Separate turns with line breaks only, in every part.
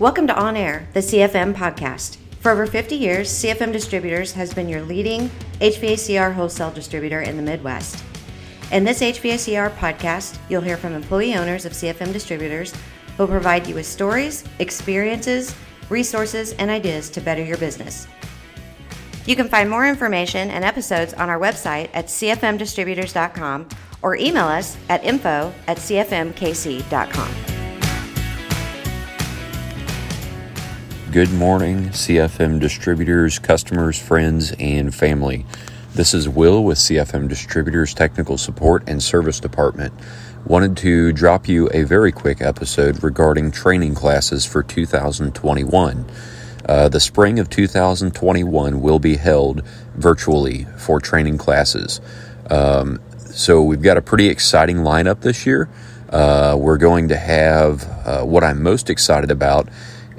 Welcome to On Air, the CFM podcast. For over 50 years, CFM Distributors has been your leading HVACR wholesale distributor in the Midwest. In this HVACR podcast, you'll hear from employee owners of CFM Distributors who will provide you with stories, experiences, resources, and ideas to better your business. You can find more information and episodes on our website at cfmdistributors.com or email us at info at cfmkc.com.
Good morning, CFM distributors, customers, friends, and family. This is Will with CFM Distributors Technical Support and Service Department. Wanted to drop you a very quick episode regarding training classes for 2021. Uh, the spring of 2021 will be held virtually for training classes. Um, so we've got a pretty exciting lineup this year. Uh, we're going to have uh, what I'm most excited about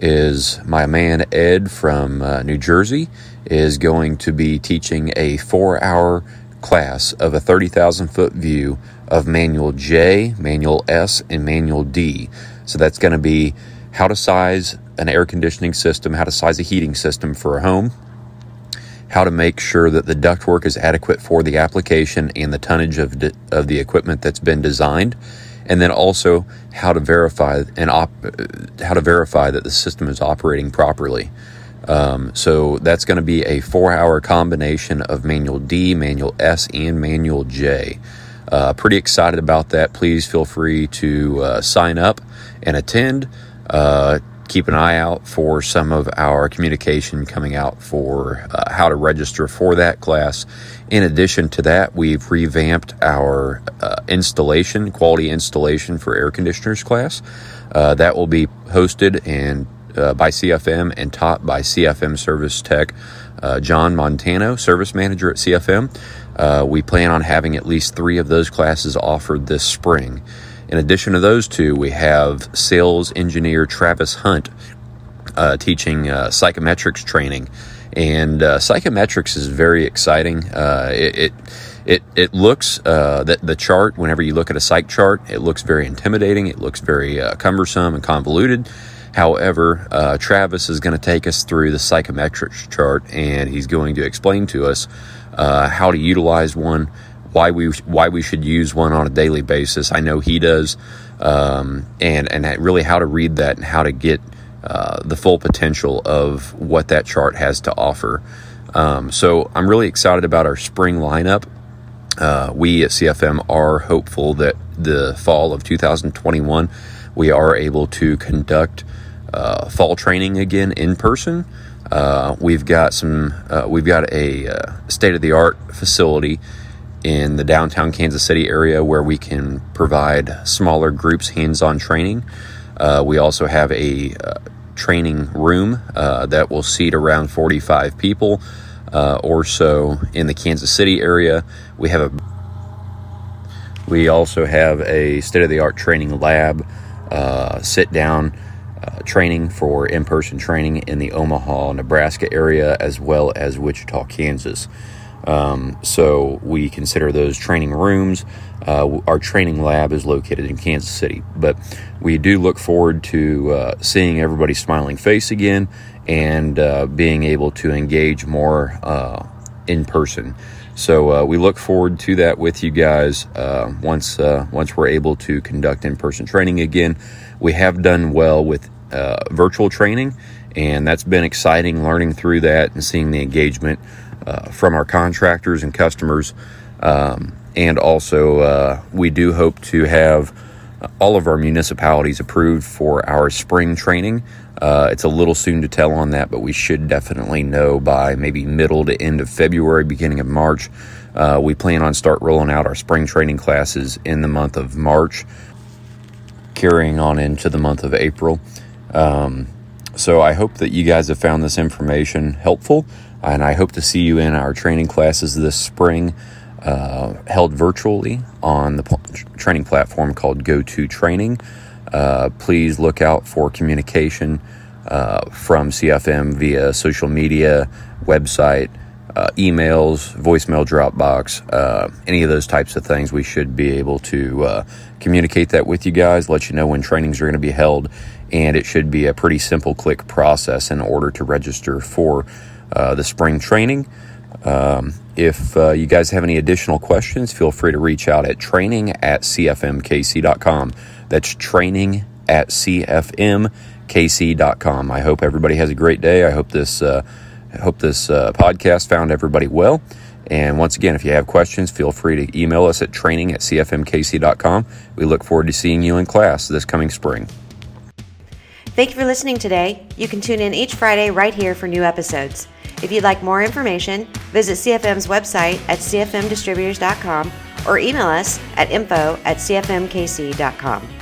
is my man Ed from uh, New Jersey is going to be teaching a four hour class of a 30,000 foot view of manual J, manual S, and manual D. So that's going to be how to size an air conditioning system, how to size a heating system for a home, how to make sure that the ductwork is adequate for the application and the tonnage of, de- of the equipment that's been designed and then also how to verify and op- how to verify that the system is operating properly. Um, so that's going to be a four-hour combination of manual D, manual S, and manual J. Uh, pretty excited about that. Please feel free to uh, sign up and attend. Uh, keep an eye out for some of our communication coming out for uh, how to register for that class. In addition to that, we've revamped our uh, installation, quality installation for air conditioners class. Uh, that will be hosted and uh, by CFM and taught by CFM Service Tech uh, John Montano, Service Manager at CFM. Uh, we plan on having at least three of those classes offered this spring. In addition to those two, we have sales engineer Travis Hunt uh, teaching uh, psychometrics training. And uh, psychometrics is very exciting. Uh, it, it, it it looks uh, that the chart. Whenever you look at a psych chart, it looks very intimidating. It looks very uh, cumbersome and convoluted. However, uh, Travis is going to take us through the psychometrics chart, and he's going to explain to us uh, how to utilize one, why we why we should use one on a daily basis. I know he does, um, and and really how to read that and how to get uh, the full potential of what that chart has to offer. Um, so I'm really excited about our spring lineup. Uh, we at CFM are hopeful that the fall of 2021 we are able to conduct uh, fall training again in person. Uh, we've got some. Uh, we've got a uh, state of the art facility in the downtown Kansas City area where we can provide smaller groups hands on training. Uh, we also have a uh, training room uh, that will seat around 45 people uh, or so in the Kansas City area. We have a we also have a state of the art training lab, uh, sit down training for in person training in the Omaha, Nebraska area, as well as Wichita, Kansas. Um, so we consider those training rooms. Uh, our training lab is located in Kansas City, but we do look forward to uh, seeing everybody's smiling face again and uh, being able to engage more uh, in person. So uh, we look forward to that with you guys uh, once once we're able to conduct in person training again. We have done well with virtual training, and that's been exciting learning through that and seeing the engagement uh, from our contractors and customers. Um, and also, uh, we do hope to have all of our municipalities approved for our spring training. Uh, it's a little soon to tell on that, but we should definitely know by maybe middle to end of February, beginning of March. Uh, we plan on start rolling out our spring training classes in the month of March, carrying on into the month of April. Um, so I hope that you guys have found this information helpful and I hope to see you in our training classes this spring, uh, held virtually on the training platform called GoTo Training. Uh, please look out for communication uh, from CFM via social media, website, uh, emails, voicemail Dropbox, uh, any of those types of things. We should be able to uh, communicate that with you guys, let you know when trainings are going to be held, and it should be a pretty simple click process in order to register for uh, the spring training. Um, if uh, you guys have any additional questions, feel free to reach out at training at cfmkc.com. That's training at cfmkc.com. I hope everybody has a great day. I hope this, uh, I hope this uh, podcast found everybody well. And once again, if you have questions, feel free to email us at training at cfmkc.com. We look forward to seeing you in class this coming spring.
Thank you for listening today. You can tune in each Friday right here for new episodes. If you'd like more information, visit CFM's website at cfmdistributors.com or email us at info at cfmkc.com.